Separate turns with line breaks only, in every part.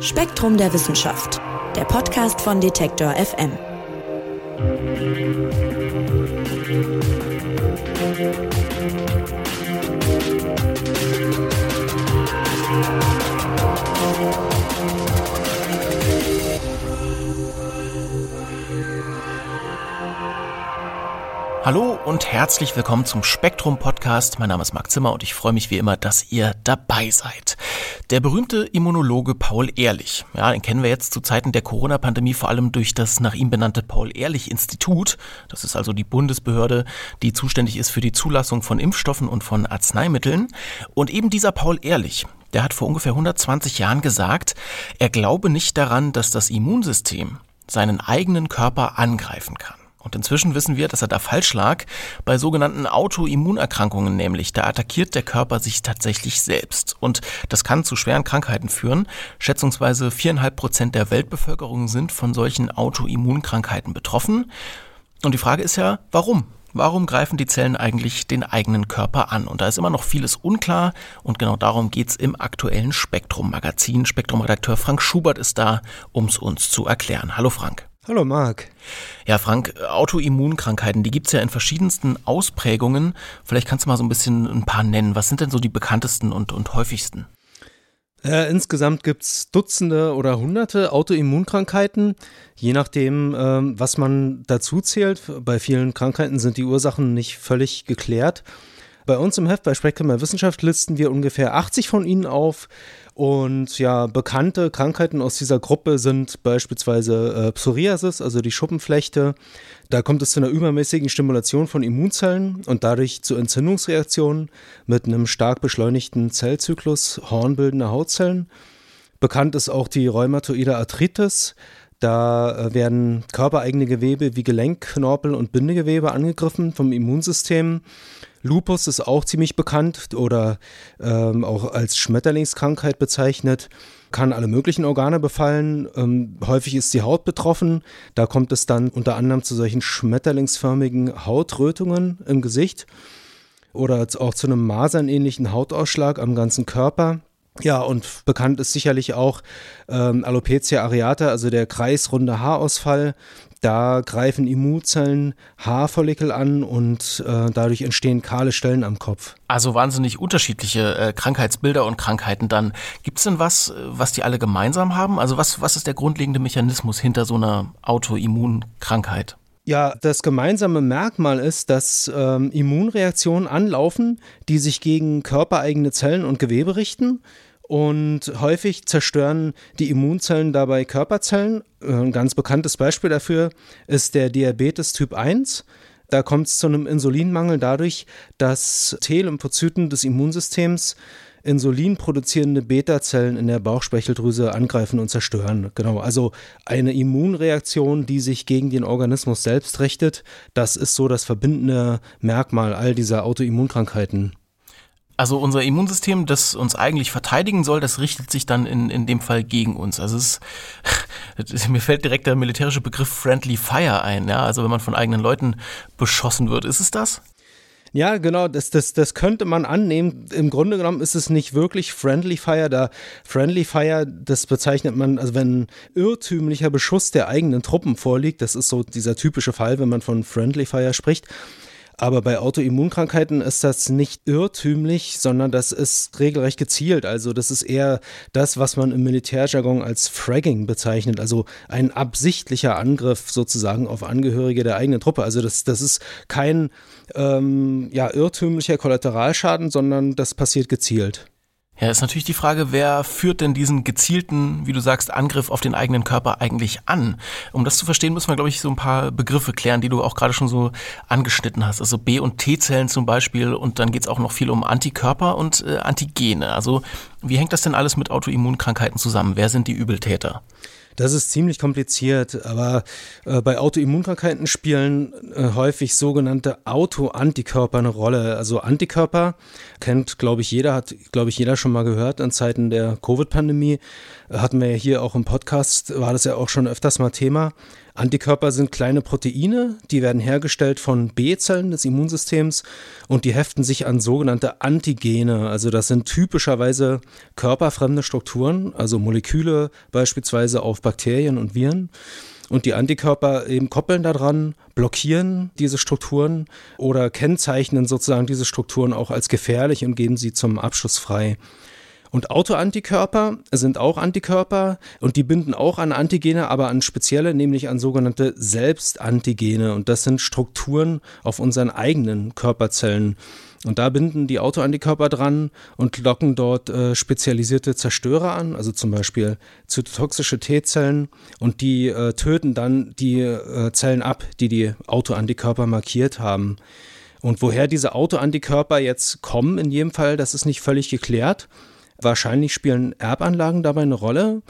Spektrum der Wissenschaft, der Podcast von Detektor FM.
Hallo und herzlich willkommen zum Spektrum Podcast. Mein Name ist Marc Zimmer und ich freue mich wie immer, dass ihr dabei seid. Der berühmte Immunologe Paul Ehrlich, ja, den kennen wir jetzt zu Zeiten der Corona-Pandemie vor allem durch das nach ihm benannte Paul-Ehrlich-Institut. Das ist also die Bundesbehörde, die zuständig ist für die Zulassung von Impfstoffen und von Arzneimitteln. Und eben dieser Paul Ehrlich, der hat vor ungefähr 120 Jahren gesagt, er glaube nicht daran, dass das Immunsystem seinen eigenen Körper angreifen kann. Und inzwischen wissen wir, dass er da falsch lag. Bei sogenannten Autoimmunerkrankungen nämlich, da attackiert der Körper sich tatsächlich selbst. Und das kann zu schweren Krankheiten führen. Schätzungsweise viereinhalb Prozent der Weltbevölkerung sind von solchen Autoimmunkrankheiten betroffen. Und die Frage ist ja, warum? Warum greifen die Zellen eigentlich den eigenen Körper an? Und da ist immer noch vieles unklar und genau darum geht's im aktuellen Spektrum-Magazin. Spektrum-Redakteur Frank Schubert ist da, um es uns zu erklären. Hallo Frank.
Hallo Marc.
Ja, Frank, Autoimmunkrankheiten, die gibt's ja in verschiedensten Ausprägungen. Vielleicht kannst du mal so ein bisschen ein paar nennen. Was sind denn so die bekanntesten und, und häufigsten?
Äh, insgesamt gibt's Dutzende oder Hunderte Autoimmunkrankheiten, je nachdem, äh, was man dazu zählt. Bei vielen Krankheiten sind die Ursachen nicht völlig geklärt. Bei uns im Heft bei Spektrum der Wissenschaft listen wir ungefähr 80 von ihnen auf. Und ja, bekannte Krankheiten aus dieser Gruppe sind beispielsweise äh, Psoriasis, also die Schuppenflechte. Da kommt es zu einer übermäßigen Stimulation von Immunzellen und dadurch zu Entzündungsreaktionen mit einem stark beschleunigten Zellzyklus hornbildender Hautzellen. Bekannt ist auch die rheumatoide Arthritis. Da äh, werden körpereigene Gewebe wie Gelenk, Knorpel und Bindegewebe angegriffen vom Immunsystem. Lupus ist auch ziemlich bekannt oder ähm, auch als Schmetterlingskrankheit bezeichnet. Kann alle möglichen Organe befallen. Ähm, häufig ist die Haut betroffen. Da kommt es dann unter anderem zu solchen schmetterlingsförmigen Hautrötungen im Gesicht oder auch zu einem masernähnlichen Hautausschlag am ganzen Körper. Ja, und bekannt ist sicherlich auch ähm, Alopecia areata, also der kreisrunde Haarausfall. Da greifen Immunzellen Haarfollikel an und äh, dadurch entstehen kahle Stellen am Kopf.
Also wahnsinnig unterschiedliche äh, Krankheitsbilder und Krankheiten dann. Gibt es denn was, was die alle gemeinsam haben? Also was, was ist der grundlegende Mechanismus hinter so einer Autoimmunkrankheit?
Ja, das gemeinsame Merkmal ist, dass ähm, Immunreaktionen anlaufen, die sich gegen körpereigene Zellen und Gewebe richten und häufig zerstören die Immunzellen dabei Körperzellen. Ein ganz bekanntes Beispiel dafür ist der Diabetes Typ 1. Da kommt es zu einem Insulinmangel dadurch, dass T-Lymphozyten des Immunsystems Insulin produzierende Beta-Zellen in der Bauchspeicheldrüse angreifen und zerstören. Genau, also eine Immunreaktion, die sich gegen den Organismus selbst richtet, das ist so das verbindende Merkmal all dieser Autoimmunkrankheiten.
Also unser Immunsystem, das uns eigentlich verteidigen soll, das richtet sich dann in, in dem Fall gegen uns. Also es ist, mir fällt direkt der militärische Begriff Friendly Fire ein, ja, also wenn man von eigenen Leuten beschossen wird. Ist es das?
Ja, genau, das, das, das könnte man annehmen. Im Grunde genommen ist es nicht wirklich Friendly Fire. Da Friendly Fire, das bezeichnet man, also wenn irrtümlicher Beschuss der eigenen Truppen vorliegt, das ist so dieser typische Fall, wenn man von Friendly Fire spricht. Aber bei Autoimmunkrankheiten ist das nicht irrtümlich, sondern das ist regelrecht gezielt. Also das ist eher das, was man im Militärjargon als Fragging bezeichnet. Also ein absichtlicher Angriff sozusagen auf Angehörige der eigenen Truppe. Also das, das ist kein ähm, ja, irrtümlicher Kollateralschaden, sondern das passiert gezielt.
Ja, ist natürlich die Frage, wer führt denn diesen gezielten, wie du sagst, Angriff auf den eigenen Körper eigentlich an? Um das zu verstehen, müssen wir, glaube ich, so ein paar Begriffe klären, die du auch gerade schon so angeschnitten hast. Also B- und T-Zellen zum Beispiel und dann geht's auch noch viel um Antikörper und äh, Antigene. Also wie hängt das denn alles mit Autoimmunkrankheiten zusammen? Wer sind die Übeltäter?
Das ist ziemlich kompliziert, aber äh, bei Autoimmunkrankheiten spielen äh, häufig sogenannte Autoantikörper eine Rolle. Also Antikörper kennt, glaube ich, jeder, hat, glaube ich, jeder schon mal gehört in Zeiten der Covid-Pandemie. Hatten wir ja hier auch im Podcast, war das ja auch schon öfters mal Thema. Antikörper sind kleine Proteine, die werden hergestellt von B-Zellen des Immunsystems und die heften sich an sogenannte Antigene. Also das sind typischerweise körperfremde Strukturen, also Moleküle beispielsweise auf Bakterien und Viren. Und die Antikörper eben koppeln daran, blockieren diese Strukturen oder kennzeichnen sozusagen diese Strukturen auch als gefährlich und geben sie zum Abschluss frei. Und Autoantikörper sind auch Antikörper und die binden auch an Antigene, aber an spezielle, nämlich an sogenannte Selbstantigene. Und das sind Strukturen auf unseren eigenen Körperzellen. Und da binden die Autoantikörper dran und locken dort äh, spezialisierte Zerstörer an, also zum Beispiel zytotoxische T-Zellen. Und die äh, töten dann die äh, Zellen ab, die die Autoantikörper markiert haben. Und woher diese Autoantikörper jetzt kommen, in jedem Fall, das ist nicht völlig geklärt. Wahrscheinlich spielen Erbanlagen dabei eine Rolle.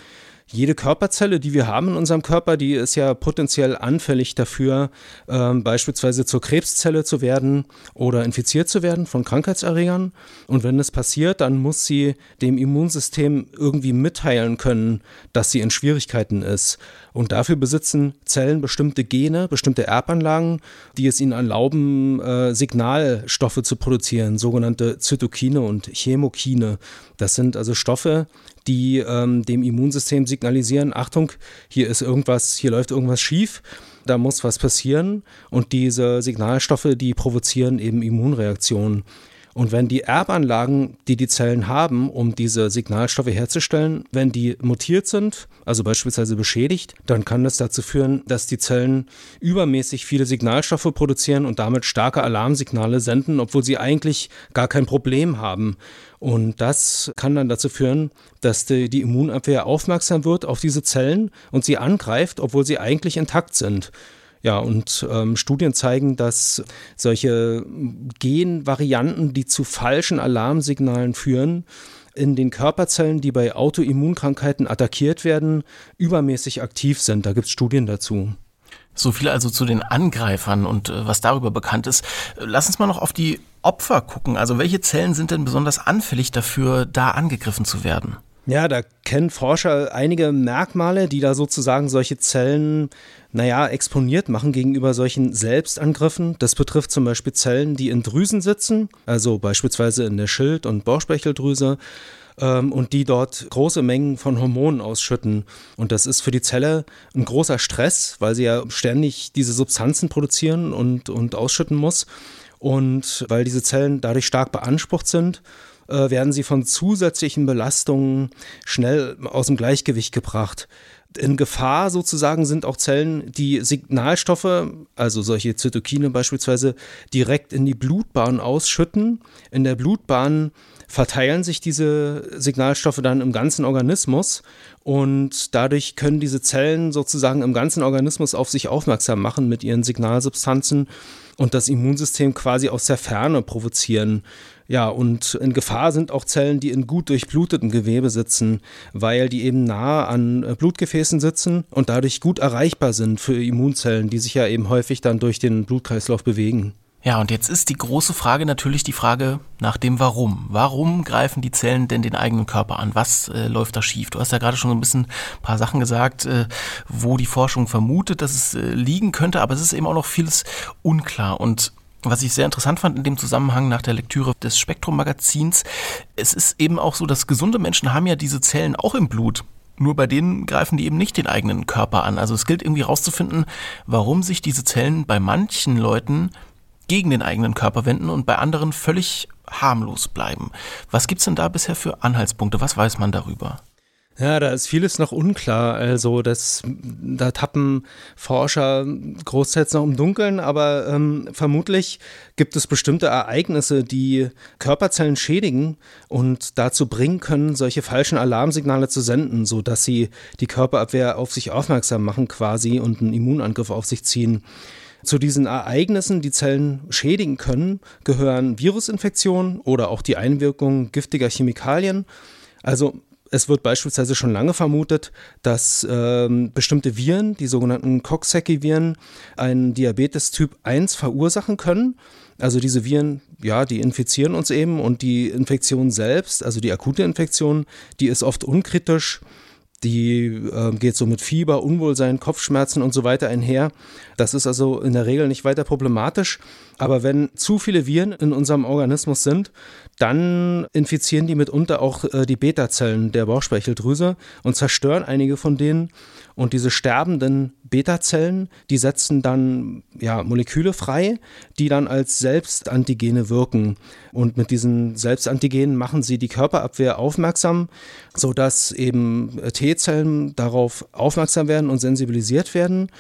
Jede Körperzelle, die wir haben in unserem Körper, die ist ja potenziell anfällig dafür, ähm, beispielsweise zur Krebszelle zu werden oder infiziert zu werden von Krankheitserregern. Und wenn das passiert, dann muss sie dem Immunsystem irgendwie mitteilen können, dass sie in Schwierigkeiten ist. Und dafür besitzen Zellen bestimmte Gene, bestimmte Erbanlagen, die es ihnen erlauben, äh, Signalstoffe zu produzieren, sogenannte Zytokine und Chemokine. Das sind also Stoffe, die ähm, dem Immunsystem signalisieren, Achtung, hier ist irgendwas, hier läuft irgendwas schief, da muss was passieren. Und diese Signalstoffe, die provozieren eben Immunreaktionen. Und wenn die Erbanlagen, die die Zellen haben, um diese Signalstoffe herzustellen, wenn die mutiert sind, also beispielsweise beschädigt, dann kann das dazu führen, dass die Zellen übermäßig viele Signalstoffe produzieren und damit starke Alarmsignale senden, obwohl sie eigentlich gar kein Problem haben. Und das kann dann dazu führen, dass die, die Immunabwehr aufmerksam wird auf diese Zellen und sie angreift, obwohl sie eigentlich intakt sind. Ja, und ähm, Studien zeigen, dass solche Genvarianten, die zu falschen Alarmsignalen führen, in den Körperzellen, die bei Autoimmunkrankheiten attackiert werden, übermäßig aktiv sind. Da gibt es Studien dazu.
So viel also zu den Angreifern und äh, was darüber bekannt ist. Lass uns mal noch auf die Opfer gucken. Also welche Zellen sind denn besonders anfällig dafür, da angegriffen zu werden?
Ja, da kennen Forscher einige Merkmale, die da sozusagen solche Zellen, naja, exponiert machen gegenüber solchen Selbstangriffen. Das betrifft zum Beispiel Zellen, die in Drüsen sitzen, also beispielsweise in der Schild- und Bauchspeicheldrüse ähm, und die dort große Mengen von Hormonen ausschütten. Und das ist für die Zelle ein großer Stress, weil sie ja ständig diese Substanzen produzieren und, und ausschütten muss. Und weil diese Zellen dadurch stark beansprucht sind, äh, werden sie von zusätzlichen Belastungen schnell aus dem Gleichgewicht gebracht. In Gefahr sozusagen sind auch Zellen, die Signalstoffe, also solche Zytokine beispielsweise, direkt in die Blutbahn ausschütten. In der Blutbahn verteilen sich diese Signalstoffe dann im ganzen Organismus und dadurch können diese Zellen sozusagen im ganzen Organismus auf sich aufmerksam machen mit ihren Signalsubstanzen und das Immunsystem quasi aus der Ferne provozieren. Ja, und in Gefahr sind auch Zellen, die in gut durchbluteten Gewebe sitzen, weil die eben nah an äh, Blutgefäßen sitzen und dadurch gut erreichbar sind für Immunzellen, die sich ja eben häufig dann durch den Blutkreislauf bewegen.
Ja, und jetzt ist die große Frage natürlich die Frage nach dem Warum. Warum greifen die Zellen denn den eigenen Körper an? Was äh, läuft da schief? Du hast ja gerade schon ein bisschen ein paar Sachen gesagt, äh, wo die Forschung vermutet, dass es äh, liegen könnte, aber es ist eben auch noch vieles unklar. Und was ich sehr interessant fand in dem Zusammenhang nach der Lektüre des Spektrum-Magazins, es ist eben auch so, dass gesunde Menschen haben ja diese Zellen auch im Blut. Nur bei denen greifen die eben nicht den eigenen Körper an. Also es gilt irgendwie herauszufinden, warum sich diese Zellen bei manchen Leuten gegen den eigenen Körper wenden und bei anderen völlig harmlos bleiben. Was gibt's denn da bisher für Anhaltspunkte? Was weiß man darüber?
Ja, da ist vieles noch unklar. Also das, da tappen Forscher großteils noch im Dunkeln, aber ähm, vermutlich gibt es bestimmte Ereignisse, die Körperzellen schädigen und dazu bringen können, solche falschen Alarmsignale zu senden, sodass sie die Körperabwehr auf sich aufmerksam machen quasi und einen Immunangriff auf sich ziehen. Zu diesen Ereignissen, die Zellen schädigen können, gehören Virusinfektionen oder auch die Einwirkung giftiger Chemikalien. Also es wird beispielsweise schon lange vermutet, dass ähm, bestimmte Viren, die sogenannten Coxsackie-Viren, einen Diabetes Typ 1 verursachen können. Also diese Viren, ja, die infizieren uns eben und die Infektion selbst, also die akute Infektion, die ist oft unkritisch. Die äh, geht so mit Fieber, Unwohlsein, Kopfschmerzen und so weiter einher. Das ist also in der Regel nicht weiter problematisch. Aber wenn zu viele Viren in unserem Organismus sind, dann infizieren die mitunter auch äh, die Beta-Zellen der Bauchspeicheldrüse und zerstören einige von denen. Und diese sterbenden Beta-Zellen, die setzen dann ja, Moleküle frei, die dann als Selbstantigene wirken. Und mit diesen Selbstantigenen machen sie die Körperabwehr aufmerksam, sodass eben T-Zellen darauf aufmerksam werden und sensibilisiert werden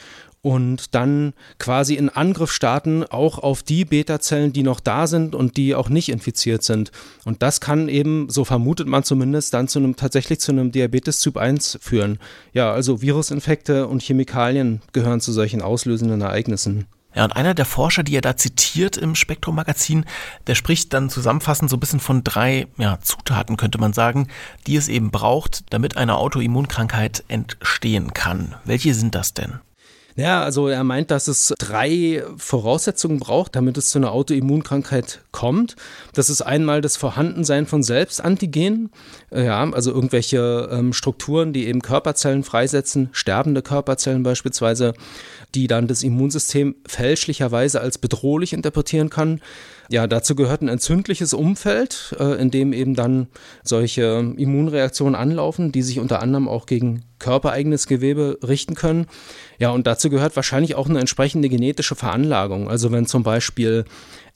und dann quasi in Angriff starten, auch auf die Beta-Zellen, die noch da sind und die auch nicht infiziert sind. Und das kann eben, so vermutet man zumindest, dann zu einem tatsächlich zu einem Diabetes Typ 1 führen. Ja, also Virusinfekte und Chemikalien gehören zu solchen auslösenden Ereignissen.
Ja, und einer der Forscher, die er da zitiert im Spektrum-Magazin, der spricht dann zusammenfassend so ein bisschen von drei ja, Zutaten, könnte man sagen, die es eben braucht, damit eine Autoimmunkrankheit entstehen kann. Welche sind das denn?
Ja, also er meint, dass es drei Voraussetzungen braucht, damit es zu einer Autoimmunkrankheit kommt. Das ist einmal das Vorhandensein von Selbstantigenen, ja, also irgendwelche ähm, Strukturen, die eben Körperzellen freisetzen, sterbende Körperzellen beispielsweise, die dann das Immunsystem fälschlicherweise als bedrohlich interpretieren kann. Ja, dazu gehört ein entzündliches Umfeld, äh, in dem eben dann solche Immunreaktionen anlaufen, die sich unter anderem auch gegen körpereigenes Gewebe richten können. Ja, und dazu gehört wahrscheinlich auch eine entsprechende genetische Veranlagung. Also wenn zum Beispiel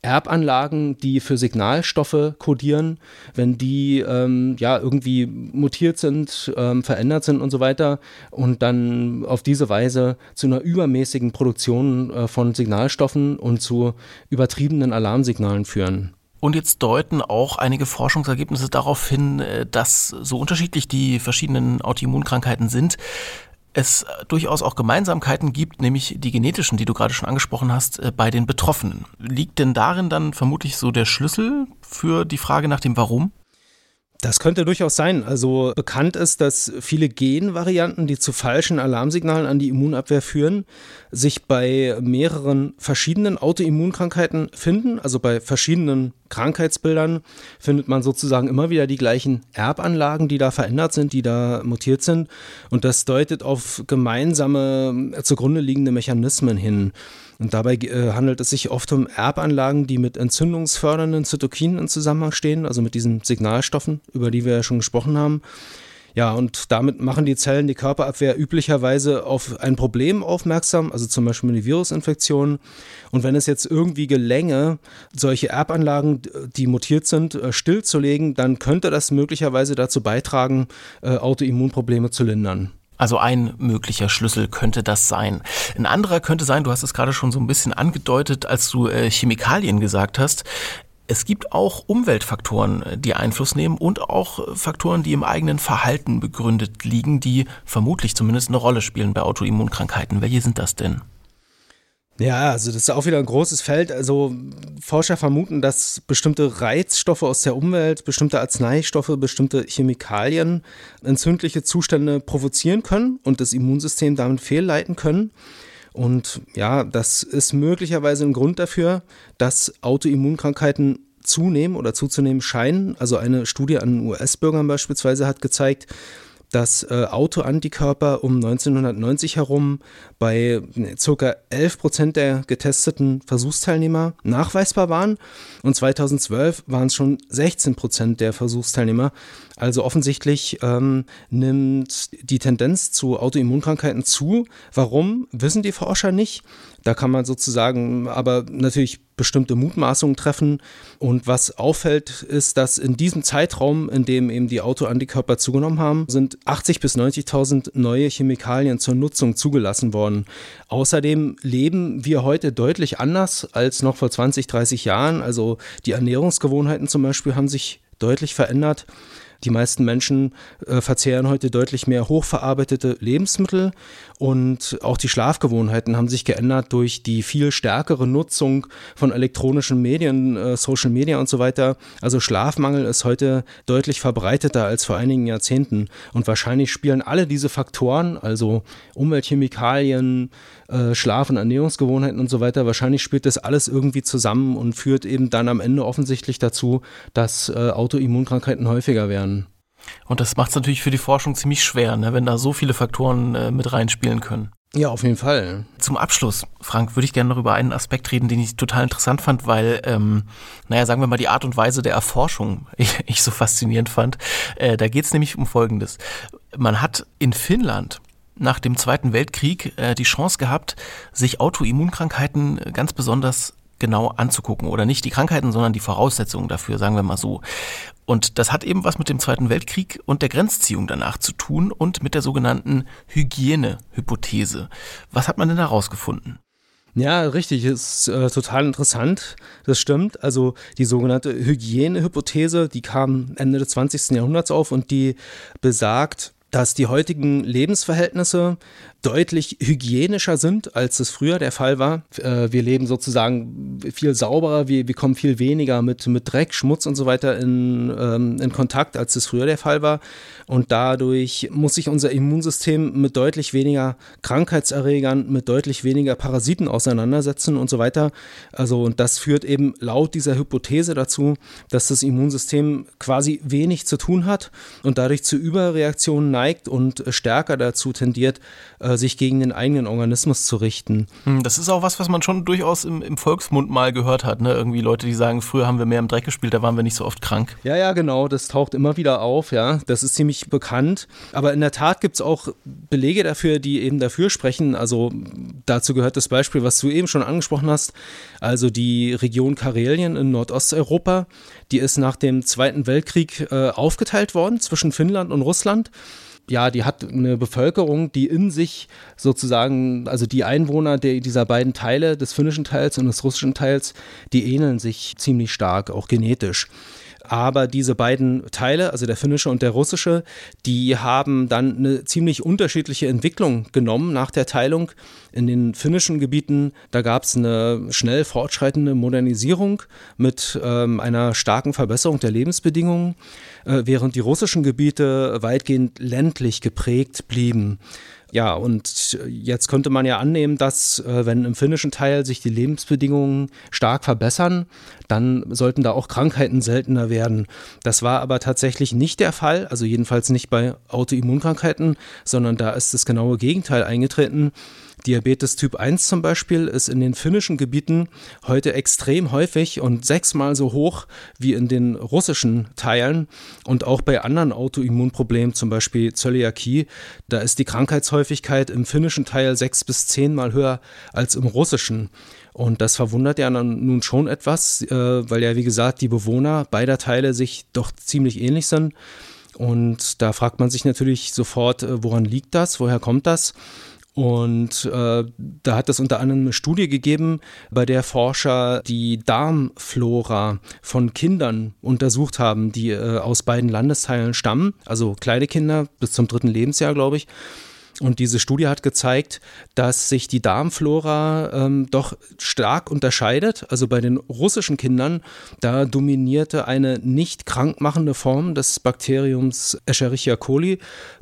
Erbanlagen, die für Signalstoffe kodieren, wenn die ähm, ja irgendwie mutiert sind, ähm, verändert sind und so weiter und dann auf diese Weise zu einer übermäßigen Produktion äh, von Signalstoffen und zu übertriebenen Alarmsignalen führen.
Und jetzt deuten auch einige Forschungsergebnisse darauf hin, äh, dass so unterschiedlich die verschiedenen Autoimmunkrankheiten sind, es durchaus auch Gemeinsamkeiten gibt, nämlich die genetischen, die du gerade schon angesprochen hast, äh, bei den Betroffenen. Liegt denn darin dann vermutlich so der Schlüssel für die Frage nach dem Warum?
Das könnte durchaus sein. Also bekannt ist, dass viele Genvarianten, die zu falschen Alarmsignalen an die Immunabwehr führen, sich bei mehreren verschiedenen Autoimmunkrankheiten finden. Also bei verschiedenen Krankheitsbildern findet man sozusagen immer wieder die gleichen Erbanlagen, die da verändert sind, die da mutiert sind. Und das deutet auf gemeinsame zugrunde liegende Mechanismen hin. Und dabei äh, handelt es sich oft um Erbanlagen, die mit entzündungsfördernden Zytokinen in Zusammenhang stehen, also mit diesen Signalstoffen, über die wir ja schon gesprochen haben. Ja, und damit machen die Zellen die Körperabwehr üblicherweise auf ein Problem aufmerksam, also zum Beispiel eine Virusinfektion. Und wenn es jetzt irgendwie gelänge, solche Erbanlagen, die mutiert sind, äh, stillzulegen, dann könnte das möglicherweise dazu beitragen, äh, Autoimmunprobleme zu lindern.
Also ein möglicher Schlüssel könnte das sein. Ein anderer könnte sein, du hast es gerade schon so ein bisschen angedeutet, als du äh, Chemikalien gesagt hast. Es gibt auch Umweltfaktoren, äh, die Einfluss nehmen und auch Faktoren, die im eigenen Verhalten begründet liegen, die vermutlich zumindest eine Rolle spielen bei Autoimmunkrankheiten. Welche sind das denn?
Ja, also das ist auch wieder ein großes Feld. Also Forscher vermuten, dass bestimmte Reizstoffe aus der Umwelt, bestimmte Arzneistoffe, bestimmte Chemikalien entzündliche Zustände provozieren können und das Immunsystem damit fehlleiten können. Und ja, das ist möglicherweise ein Grund dafür, dass Autoimmunkrankheiten zunehmen oder zuzunehmen scheinen. Also eine Studie an US-Bürgern beispielsweise hat gezeigt, dass äh, Autoantikörper um 1990 herum bei ne, ca. 11 Prozent der getesteten Versuchsteilnehmer nachweisbar waren und 2012 waren es schon 16 Prozent der Versuchsteilnehmer. Also offensichtlich ähm, nimmt die Tendenz zu Autoimmunkrankheiten zu. Warum, wissen die Forscher nicht. Da kann man sozusagen aber natürlich bestimmte Mutmaßungen treffen. Und was auffällt, ist, dass in diesem Zeitraum, in dem eben die Autoantikörper zugenommen haben, sind 80.000 bis 90.000 neue Chemikalien zur Nutzung zugelassen worden. Außerdem leben wir heute deutlich anders als noch vor 20, 30 Jahren. Also die Ernährungsgewohnheiten zum Beispiel haben sich deutlich verändert. Die meisten Menschen äh, verzehren heute deutlich mehr hochverarbeitete Lebensmittel und auch die Schlafgewohnheiten haben sich geändert durch die viel stärkere Nutzung von elektronischen Medien, äh, Social Media und so weiter. Also Schlafmangel ist heute deutlich verbreiteter als vor einigen Jahrzehnten und wahrscheinlich spielen alle diese Faktoren, also Umweltchemikalien, äh, Schlaf- und Ernährungsgewohnheiten und so weiter, wahrscheinlich spielt das alles irgendwie zusammen und führt eben dann am Ende offensichtlich dazu, dass äh, Autoimmunkrankheiten häufiger werden.
Und das macht es natürlich für die Forschung ziemlich schwer, ne, wenn da so viele Faktoren äh, mit reinspielen können.
Ja, auf jeden Fall.
Zum Abschluss, Frank, würde ich gerne noch über einen Aspekt reden, den ich total interessant fand, weil, ähm, naja, sagen wir mal, die Art und Weise der Erforschung ich, ich so faszinierend fand. Äh, da geht es nämlich um Folgendes. Man hat in Finnland nach dem Zweiten Weltkrieg äh, die Chance gehabt, sich Autoimmunkrankheiten ganz besonders genau anzugucken oder nicht die Krankheiten, sondern die Voraussetzungen dafür, sagen wir mal so. Und das hat eben was mit dem Zweiten Weltkrieg und der Grenzziehung danach zu tun und mit der sogenannten Hygienehypothese. Was hat man denn da rausgefunden?
Ja, richtig, ist äh, total interessant. Das stimmt. Also die sogenannte Hygienehypothese, die kam Ende des 20. Jahrhunderts auf und die besagt, dass die heutigen Lebensverhältnisse deutlich hygienischer sind, als es früher der Fall war. Äh, wir leben sozusagen viel sauberer, wir, wir kommen viel weniger mit, mit Dreck, Schmutz und so weiter in, ähm, in Kontakt, als es früher der Fall war. Und dadurch muss sich unser Immunsystem mit deutlich weniger Krankheitserregern, mit deutlich weniger Parasiten auseinandersetzen und so weiter. Also, und das führt eben laut dieser Hypothese dazu, dass das Immunsystem quasi wenig zu tun hat und dadurch zu Überreaktionen neigt und stärker dazu tendiert, äh, sich gegen den eigenen Organismus zu richten.
Hm, das ist auch was, was man schon durchaus im, im Volksmund mal gehört hat. Ne? Irgendwie Leute, die sagen, früher haben wir mehr im Dreck gespielt, da waren wir nicht so oft krank.
Ja, ja, genau. Das taucht immer wieder auf. Ja, das ist ziemlich bekannt. Aber in der Tat gibt es auch Belege dafür, die eben dafür sprechen. Also dazu gehört das Beispiel, was du eben schon angesprochen hast. Also die Region Karelien in Nordosteuropa, die ist nach dem Zweiten Weltkrieg äh, aufgeteilt worden zwischen Finnland und Russland ja, die hat eine Bevölkerung, die in sich sozusagen, also die Einwohner der, dieser beiden Teile, des finnischen Teils und des russischen Teils, die ähneln sich ziemlich stark, auch genetisch. Aber diese beiden Teile, also der finnische und der russische, die haben dann eine ziemlich unterschiedliche Entwicklung genommen nach der Teilung. In den finnischen Gebieten, da gab es eine schnell fortschreitende Modernisierung mit ähm, einer starken Verbesserung der Lebensbedingungen, äh, während die russischen Gebiete weitgehend ländlich geprägt blieben. Ja, und jetzt könnte man ja annehmen, dass äh, wenn im finnischen Teil sich die Lebensbedingungen stark verbessern, dann sollten da auch Krankheiten seltener werden. Das war aber tatsächlich nicht der Fall, also jedenfalls nicht bei Autoimmunkrankheiten, sondern da ist das genaue Gegenteil eingetreten. Diabetes Typ 1 zum Beispiel ist in den finnischen Gebieten heute extrem häufig und sechsmal so hoch wie in den russischen Teilen. Und auch bei anderen Autoimmunproblemen, zum Beispiel Zöliakie, da ist die Krankheitshäufigkeit im finnischen Teil sechs bis zehnmal höher als im russischen. Und das verwundert ja nun schon etwas, äh, weil ja, wie gesagt, die Bewohner beider Teile sich doch ziemlich ähnlich sind. Und da fragt man sich natürlich sofort, äh, woran liegt das, woher kommt das? Und äh, da hat es unter anderem eine Studie gegeben, bei der Forscher die Darmflora von Kindern untersucht haben, die äh, aus beiden Landesteilen stammen, also kleine Kinder bis zum dritten Lebensjahr, glaube ich. Und diese Studie hat gezeigt, dass sich die Darmflora ähm, doch stark unterscheidet. Also bei den russischen Kindern, da dominierte eine nicht krankmachende Form des Bakteriums Escherichia coli,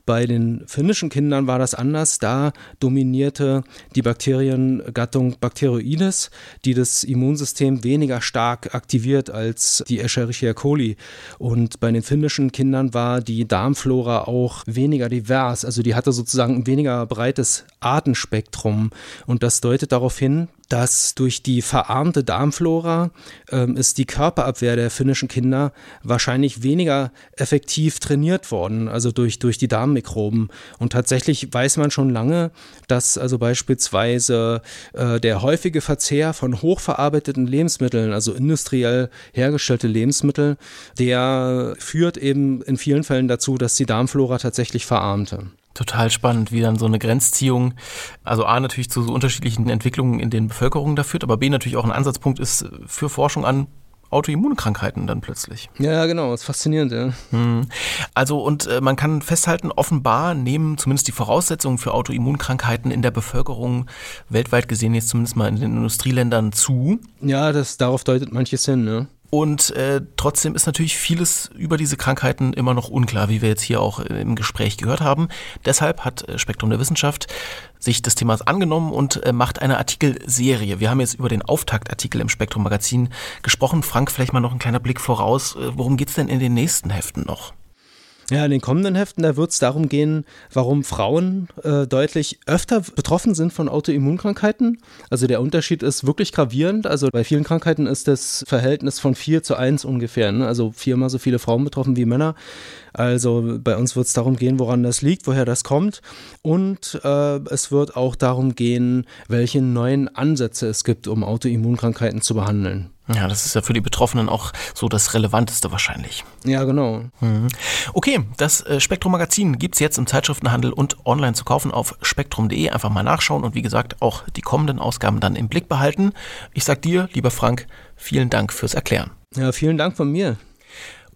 bei den finnischen Kindern war das anders. Da dominierte die Bakteriengattung Bacteroides, die das Immunsystem weniger stark aktiviert als die Escherichia coli. Und bei den finnischen Kindern war die Darmflora auch weniger divers. Also die hatte sozusagen weniger breites Artenspektrum. Und das deutet darauf hin, dass durch die verarmte Darmflora ähm, ist die Körperabwehr der finnischen Kinder wahrscheinlich weniger effektiv trainiert worden, also durch, durch die Darmmikroben. Und tatsächlich weiß man schon lange, dass also beispielsweise äh, der häufige Verzehr von hochverarbeiteten Lebensmitteln, also industriell hergestellte Lebensmittel, der führt eben in vielen Fällen dazu, dass die Darmflora tatsächlich verarmte.
Total spannend, wie dann so eine Grenzziehung, also A natürlich zu so unterschiedlichen Entwicklungen in den Bevölkerungen da führt, aber B natürlich auch ein Ansatzpunkt ist für Forschung an Autoimmunkrankheiten dann plötzlich.
Ja, genau, ist faszinierend, ja.
Hm. Also und äh, man kann festhalten, offenbar nehmen zumindest die Voraussetzungen für Autoimmunkrankheiten in der Bevölkerung weltweit gesehen jetzt zumindest mal in den Industrieländern zu.
Ja, das darauf deutet manches hin, ne?
Und äh, trotzdem ist natürlich vieles über diese Krankheiten immer noch unklar, wie wir jetzt hier auch im Gespräch gehört haben. Deshalb hat äh, Spektrum der Wissenschaft sich des Themas angenommen und äh, macht eine Artikelserie. Wir haben jetzt über den Auftaktartikel im Spektrum Magazin gesprochen. Frank, vielleicht mal noch ein kleiner Blick voraus. Äh, worum geht's denn in den nächsten Heften noch?
Ja, in den kommenden Heften, da wird es darum gehen, warum Frauen äh, deutlich öfter betroffen sind von Autoimmunkrankheiten. Also der Unterschied ist wirklich gravierend. Also bei vielen Krankheiten ist das Verhältnis von 4 zu 1 ungefähr. Ne? Also viermal so viele Frauen betroffen wie Männer. Also bei uns wird es darum gehen, woran das liegt, woher das kommt. Und äh, es wird auch darum gehen, welche neuen Ansätze es gibt, um Autoimmunkrankheiten zu behandeln.
Ja, das ist ja für die Betroffenen auch so das Relevanteste wahrscheinlich.
Ja, genau.
Mhm. Okay, das äh, Spektrum Magazin gibt es jetzt im Zeitschriftenhandel und online zu kaufen auf spektrum.de. Einfach mal nachschauen und wie gesagt auch die kommenden Ausgaben dann im Blick behalten. Ich sag dir, lieber Frank, vielen Dank fürs Erklären.
Ja, vielen Dank von mir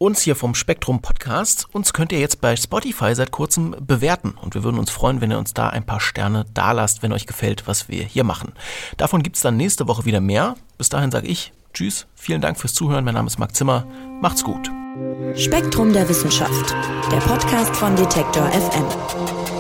uns hier vom Spektrum Podcast. Uns könnt ihr jetzt bei Spotify seit kurzem bewerten und wir würden uns freuen, wenn ihr uns da ein paar Sterne dalasst, wenn euch gefällt, was wir hier machen. Davon gibt es dann nächste Woche wieder mehr. Bis dahin sage ich Tschüss, vielen Dank fürs Zuhören. Mein Name ist Marc Zimmer. Macht's gut.
Spektrum der Wissenschaft, der Podcast von Detektor FM.